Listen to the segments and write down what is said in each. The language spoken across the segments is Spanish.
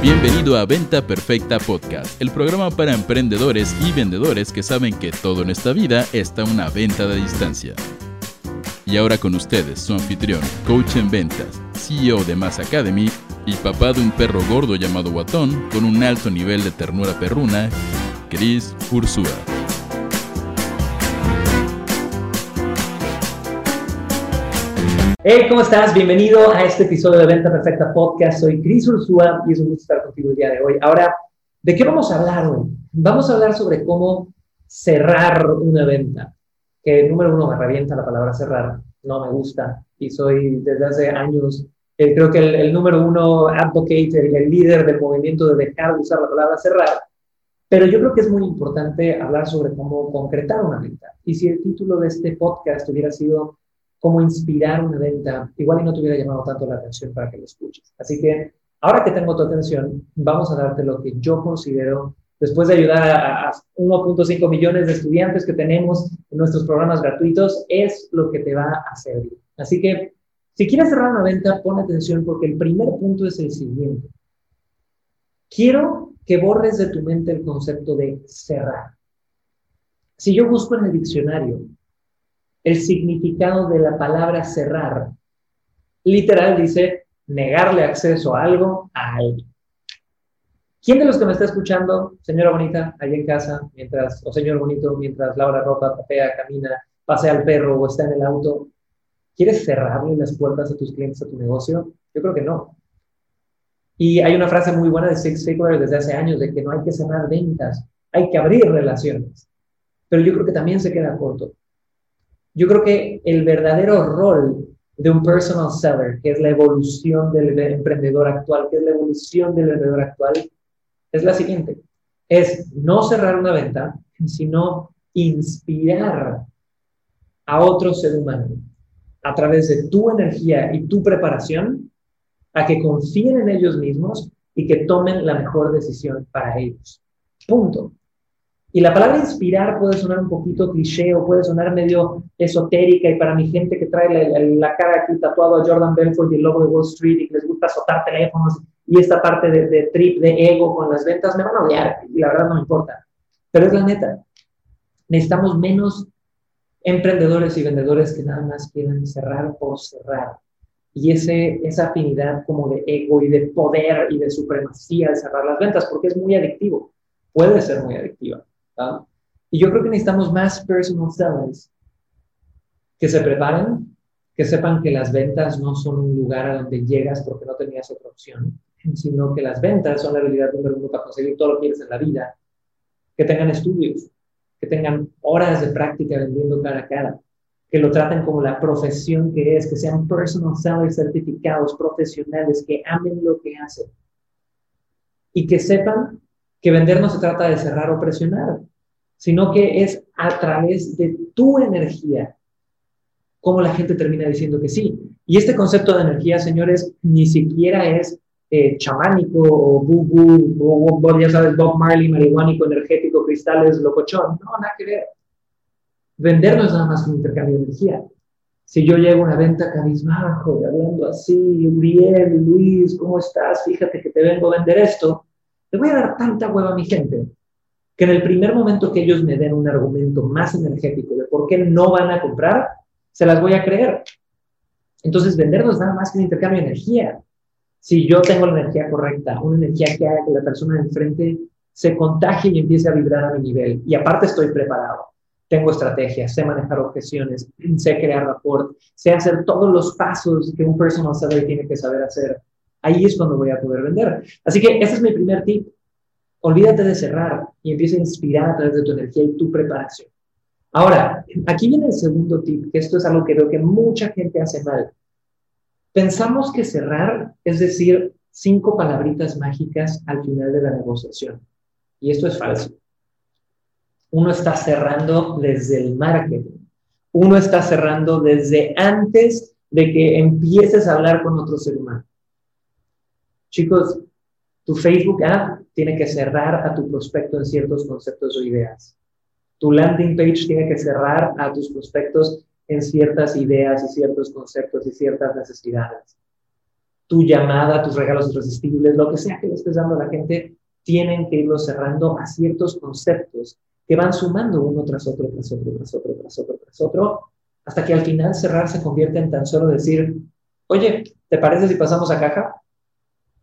Bienvenido a Venta Perfecta Podcast, el programa para emprendedores y vendedores que saben que todo en esta vida está una venta de distancia. Y ahora con ustedes, su anfitrión, coach en ventas, CEO de Mass Academy y papá de un perro gordo llamado Guatón con un alto nivel de ternura perruna, Chris Ursúa. Hey, ¿cómo estás? Bienvenido a este episodio de Venta Perfecta Podcast. Soy Chris Ursúa y es un gusto estar contigo el día de hoy. Ahora, ¿de qué vamos a hablar hoy? Vamos a hablar sobre cómo cerrar una venta. Que número uno me revienta la palabra cerrar, no me gusta y soy desde hace años, eh, creo que el, número uno advocate, el, el líder del movimiento de dejar de usar la palabra cerrar. Pero yo creo que es muy importante hablar sobre cómo concretar una venta. Y si el título de este podcast hubiera sido cómo inspirar una venta, igual y no te hubiera llamado tanto la atención para que lo escuches. Así que ahora que tengo tu atención, vamos a darte lo que yo considero, después de ayudar a, 1.5 millones de estudiantes que tenemos en nuestros programas gratuitos, es lo que te va a servir. Así que si quieres cerrar una venta, pon atención porque el primer punto es el siguiente. Quiero que borres de tu mente el concepto de cerrar. Si yo busco en el diccionario el significado de la palabra cerrar. Literal dice negarle acceso a algo a alguien. ¿Quién de los que me está escuchando, señora bonita, allá en casa, mientras, o señor bonito, mientras Laura ropa, papea, camina, pasea al perro o está en el auto, ¿quieres cerrarle las puertas a tus clientes, a tu negocio? Yo creo que no. Y hay una frase muy buena de Six Figure desde hace años de que no hay que cerrar ventas, hay que abrir relaciones. Pero yo creo que también se queda corto. Yo creo que el verdadero rol de un personal seller, que es la evolución del emprendedor actual, que es la evolución del vendedor actual, es la siguiente. Es no cerrar una venta, sino inspirar a otro ser humano a través de tu energía y tu preparación a que confíen en ellos mismos y que tomen la mejor decisión para ellos. Punto. Y la palabra inspirar puede sonar un poquito cliché o puede sonar medio esotérica y para mi gente que trae la, cara aquí tatuado a Jordan Belfort y el logo de Wall Street y que les gusta azotar teléfonos y esta parte de, de trip, de ego con las ventas, me van a odiar y la verdad no me importa. Pero es la neta. Necesitamos menos emprendedores y vendedores que nada más quieren cerrar por cerrar. Y ese, esa afinidad como de ego y de poder y de supremacía de cerrar las ventas, porque es muy adictivo, puede ser muy adictiva. Y yo creo que necesitamos más personal sellers que se preparen, que sepan que las ventas no son un lugar a donde llegas porque no tenías otra opción, sino que las ventas son la habilidad número uno para conseguir todo lo que quieres en la vida, que tengan estudios, que tengan horas de práctica vendiendo cara a cara, que lo traten como la profesión que es, que sean personal sellers certificados, profesionales, que amen lo que hacen y que sepan que vender no se trata de cerrar o presionar, sino que es a través de tu energía como la gente termina diciendo que sí. Y este concepto de energía, señores, ni siquiera es eh, chamánico o bubu, o, ya sabes, Bob Marley, marihuánico, energético, cristales, locochón. No, nada que ver. Vender no es nada más un intercambio de energía. Si yo llego a una venta cabizbajo, hablando así, Uriel, Luis, ¿cómo estás? Fíjate que te vengo a vender esto le voy a dar tanta hueva a mi gente que en el primer momento que ellos me den un argumento más energético de por qué no van a comprar, se las voy a creer. Entonces, vender no es nada más que un intercambio de energía. Si yo tengo la energía correcta, una energía que haga que la persona de enfrente se contagie y empiece a vibrar a mi nivel, y aparte estoy preparado, tengo estrategias, sé manejar objeciones, sé crear rapport, sé hacer todos los pasos que un personal seller tiene que saber hacer Ahí es cuando voy a poder vender. Así que ese es mi primer tip. Olvídate de cerrar y empieza a inspirar a través de tu energía y tu preparación. Ahora, aquí viene el segundo tip, que esto es algo que creo que mucha gente hace mal. Pensamos que cerrar es decir cinco palabritas mágicas al final de la negociación. Y esto es falso. Uno está cerrando desde el marketing. Uno está cerrando desde antes de que empieces a hablar con otro ser humano. Chicos, tu Facebook app tiene que cerrar a tu prospecto en ciertos conceptos o ideas. Tu landing page tiene que cerrar a tus prospectos en ciertas ideas y ciertos conceptos y ciertas necesidades. tu llamada, tus regalos irresistibles, lo que sea que le estés dando a la gente, tienen que irlo cerrando a ciertos conceptos que van sumando uno tras otro, tras otro, tras otro, tras otro, tras otro, hasta que al final cerrar se convierte en tan solo decir, oye, ¿te parece si pasamos a caja?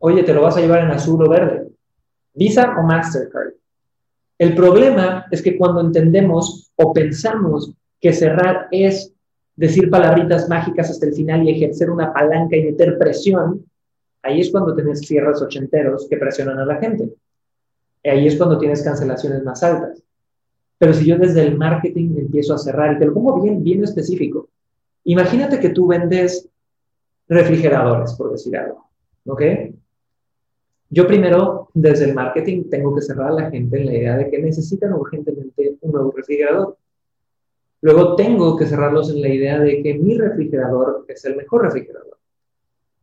Oye, ¿te lo vas a llevar en azul o verde? Visa o Mastercard. El problema es que cuando entendemos o pensamos que cerrar es decir palabritas mágicas hasta el final y ejercer una palanca y meter presión, ahí es cuando tienes cierres ochenteros que presionan a la gente. Ahí es cuando tienes cancelaciones más altas. Pero si yo desde el marketing empiezo a cerrar, y te lo pongo bien, bien específico, imagínate que tú vendes refrigeradores, por decir algo, ¿ok? Yo primero, desde el marketing, tengo que cerrar a la gente en la idea de que necesitan urgentemente un nuevo refrigerador. Luego tengo que cerrarlos en la idea de que mi refrigerador es el mejor refrigerador.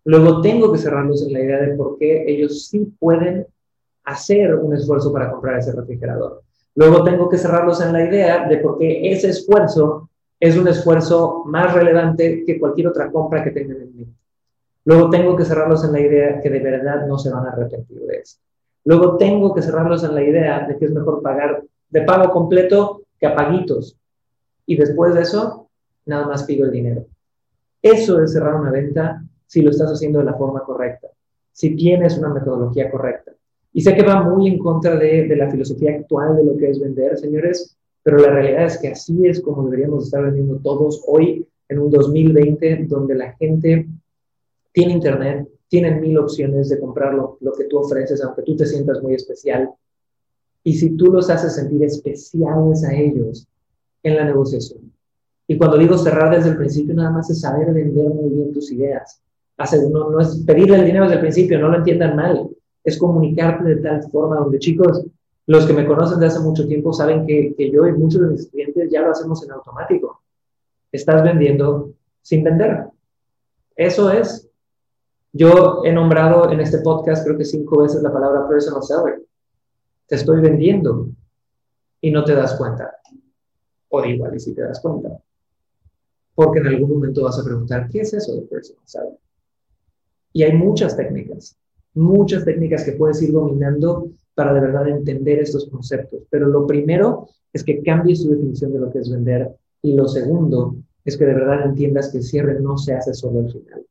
Luego tengo que cerrarlos en la idea de por qué ellos sí pueden hacer un esfuerzo para comprar ese refrigerador. Luego tengo que cerrarlos en la idea de por qué ese esfuerzo es un esfuerzo más relevante que cualquier otra compra que tengan en mente. Luego tengo que cerrarlos en la idea que de verdad no se van a arrepentir de eso. Luego tengo que cerrarlos en la idea de que es mejor pagar de pago completo que a paguitos. Y después de eso, nada más pido el dinero. Eso es cerrar una venta si lo estás haciendo de la forma correcta, si tienes una metodología correcta. Y sé que va muy en contra de, de, la filosofía actual de lo que es vender, señores, pero la realidad es que así es como deberíamos estar vendiendo todos hoy en un 2020 donde la gente tiene internet, tiene mil opciones de comprar lo, lo que tú ofreces, aunque tú te sientas muy especial. Y si tú los haces sentir especiales a ellos en la negociación. Y cuando digo cerrar desde el principio, nada más es saber vender muy bien tus ideas. Hace, no, no es pedirle el dinero desde el principio, no lo entiendan mal es comunicarte de tal forma donde chicos, los que me conocen de hace mucho tiempo saben que, que yo y muchos de mis clientes ya lo hacemos en automático. Estás vendiendo sin vender. Eso es. Yo he nombrado en este podcast creo que cinco veces la palabra personal seller. Te estoy vendiendo y no te das cuenta. O igual y si te das cuenta. Porque en algún momento vas a preguntar, ¿qué es eso de personal seller? Y hay muchas técnicas muchas técnicas que puedes ir dominando para de verdad entender estos conceptos. Pero lo primero es que cambies tu definición de lo que es vender y lo segundo es que de verdad entiendas que el cierre no se hace solo al final.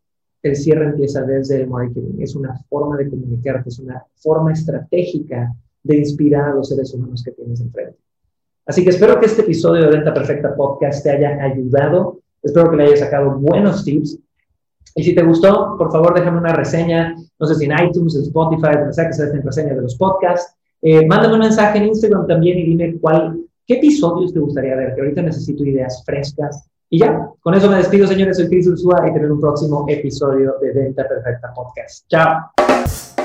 El cierre empieza desde el marketing, es una forma de comunicarte, es una forma estratégica de inspirar a los seres humanos que tienes enfrente. Así que espero que este episodio de Venta Perfecta Podcast te haya ayudado. Espero que le hayas sacado buenos tips y si te gustó, por favor, déjame una reseña, no sé si en iTunes, en Spotify, donde sea que se reseñas de los podcasts. Eh, mándame un mensaje en Instagram también y dime cuál, qué episodios te gustaría ver, que ahorita necesito ideas frescas. Y ya, con eso me despido, señores. Soy Chris Ursúa y tener un próximo episodio de Venta Perfecta Podcast. Chao.